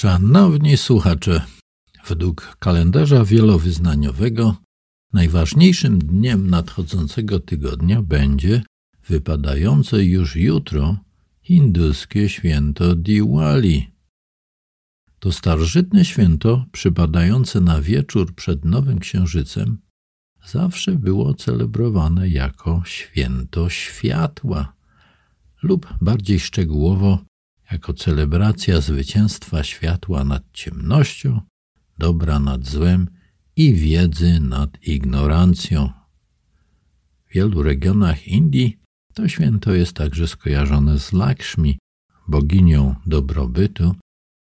Szanowni słuchacze, według kalendarza wielowyznaniowego najważniejszym dniem nadchodzącego tygodnia będzie wypadające już jutro hinduskie święto Diwali. To starożytne święto przypadające na wieczór przed Nowym Księżycem zawsze było celebrowane jako święto światła lub bardziej szczegółowo jako celebracja zwycięstwa światła nad ciemnością, dobra nad złem i wiedzy nad ignorancją. W wielu regionach Indii to święto jest także skojarzone z Lakshmi, boginią dobrobytu,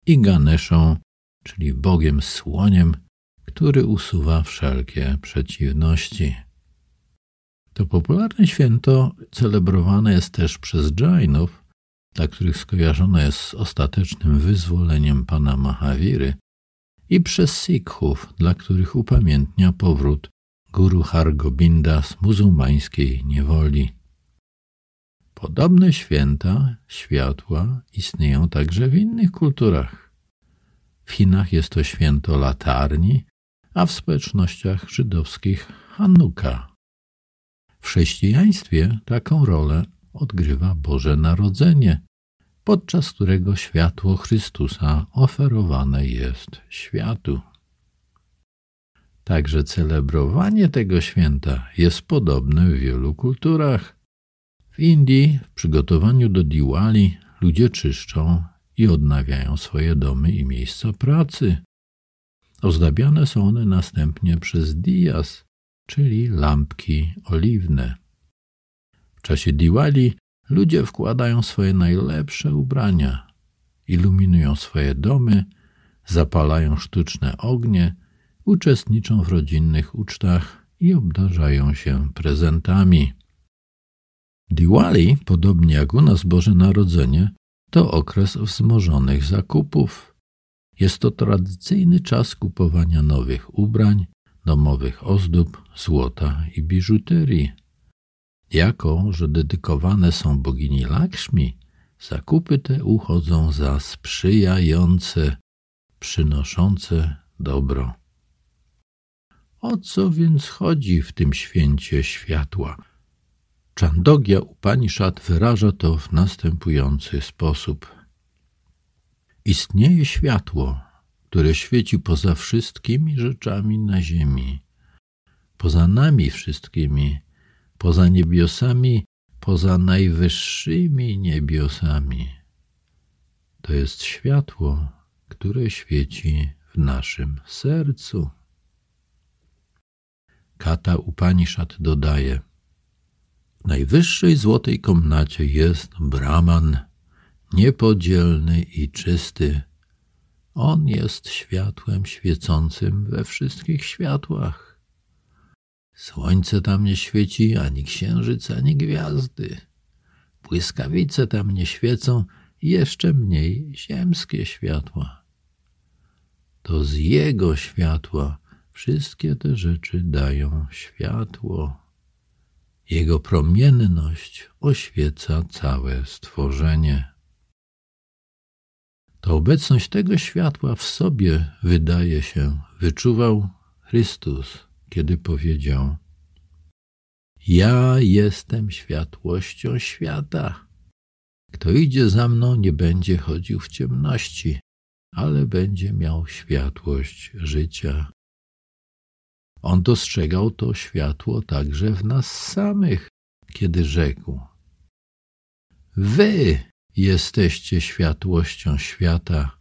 i Ganeszą, czyli Bogiem Słoniem, który usuwa wszelkie przeciwności. To popularne święto celebrowane jest też przez Jainów, dla których skojarzone jest z ostatecznym wyzwoleniem pana Mahawiry, i przez Sikhów, dla których upamiętnia powrót Guru Hargobinda z muzułmańskiej niewoli. Podobne święta, światła istnieją także w innych kulturach. W Chinach jest to święto latarni, a w społecznościach żydowskich Hanuka. W chrześcijaństwie taką rolę odgrywa Boże Narodzenie, podczas którego światło Chrystusa oferowane jest światu. Także celebrowanie tego święta jest podobne w wielu kulturach. W Indii w przygotowaniu do Diwali ludzie czyszczą i odnawiają swoje domy i miejsca pracy. Ozdabiane są one następnie przez dijas, czyli lampki oliwne. W czasie Diwali ludzie wkładają swoje najlepsze ubrania, iluminują swoje domy, zapalają sztuczne ognie, uczestniczą w rodzinnych ucztach i obdarzają się prezentami. Diwali, podobnie jak u nas Boże Narodzenie, to okres wzmożonych zakupów. Jest to tradycyjny czas kupowania nowych ubrań, domowych ozdób, złota i biżuterii. Jako, że dedykowane są bogini Lakshmi, zakupy te uchodzą za sprzyjające, przynoszące dobro. O co więc chodzi w tym święcie światła? Czandogya Upanishad wyraża to w następujący sposób. Istnieje światło, które świeci poza wszystkimi rzeczami na ziemi, poza nami wszystkimi, poza niebiosami, poza najwyższymi niebiosami. To jest światło, które świeci w naszym sercu. Kata Upanishad dodaje – najwyższej złotej komnacie jest Brahman, niepodzielny i czysty. On jest światłem świecącym we wszystkich światłach. Słońce tam nie świeci, ani księżyc, ani gwiazdy. Błyskawice tam nie świecą, jeszcze mniej ziemskie światła. To z Jego światła wszystkie te rzeczy dają światło. Jego promienność oświeca całe stworzenie. To obecność tego światła w sobie, wydaje się, wyczuwał Chrystus, kiedy powiedział: Ja jestem światłością świata. Kto idzie za mną, nie będzie chodził w ciemności, ale będzie miał światłość życia. On dostrzegał to światło także w nas samych, kiedy rzekł: Wy jesteście światłością świata.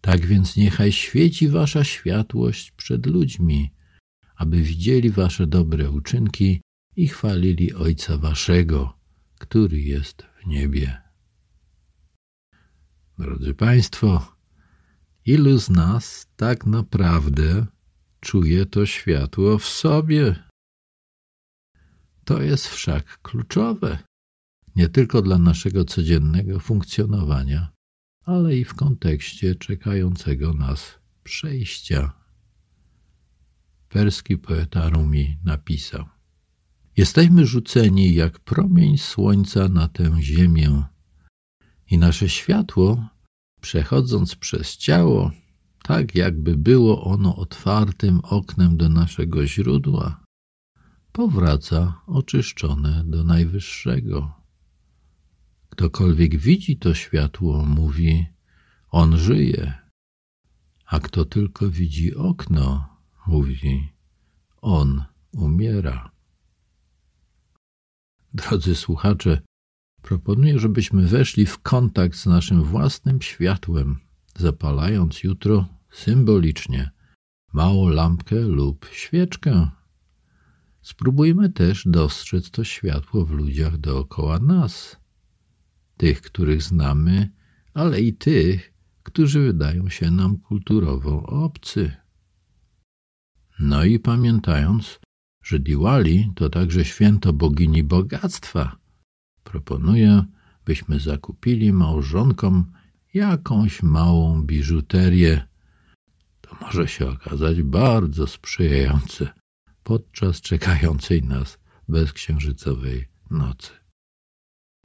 Tak więc niechaj świeci wasza światłość przed ludźmi, aby widzieli wasze dobre uczynki i chwalili Ojca waszego, który jest w niebie. Drodzy Państwo, ilu z nas tak naprawdę czuje to światło w sobie. To jest wszak kluczowe nie tylko dla naszego codziennego funkcjonowania, ale i w kontekście czekającego nas przejścia. Perski poeta Rumi napisał: Jesteśmy rzuceni jak promień słońca na tę ziemię, i nasze światło przechodząc przez ciało, tak jakby było ono otwartym oknem do naszego źródła, powraca oczyszczone do Najwyższego. Ktokolwiek widzi to światło, mówi: On żyje. A kto tylko widzi okno, mówi: On umiera. Drodzy słuchacze, proponuję, żebyśmy weszli w kontakt z naszym własnym światłem, zapalając jutro symbolicznie małą lampkę lub świeczkę. Spróbujmy też dostrzec to światło w ludziach dookoła nas, tych, których znamy, ale i tych, którzy wydają się nam kulturowo obcy. No i pamiętając, że Diwali to także święto bogini bogactwa, proponuję, byśmy zakupili małżonkom jakąś małą biżuterię. To może się okazać bardzo sprzyjające podczas czekającej nas bezksiężycowej nocy.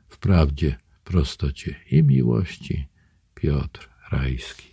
Wprawdzie, prostocie i miłości Piotr Rajski.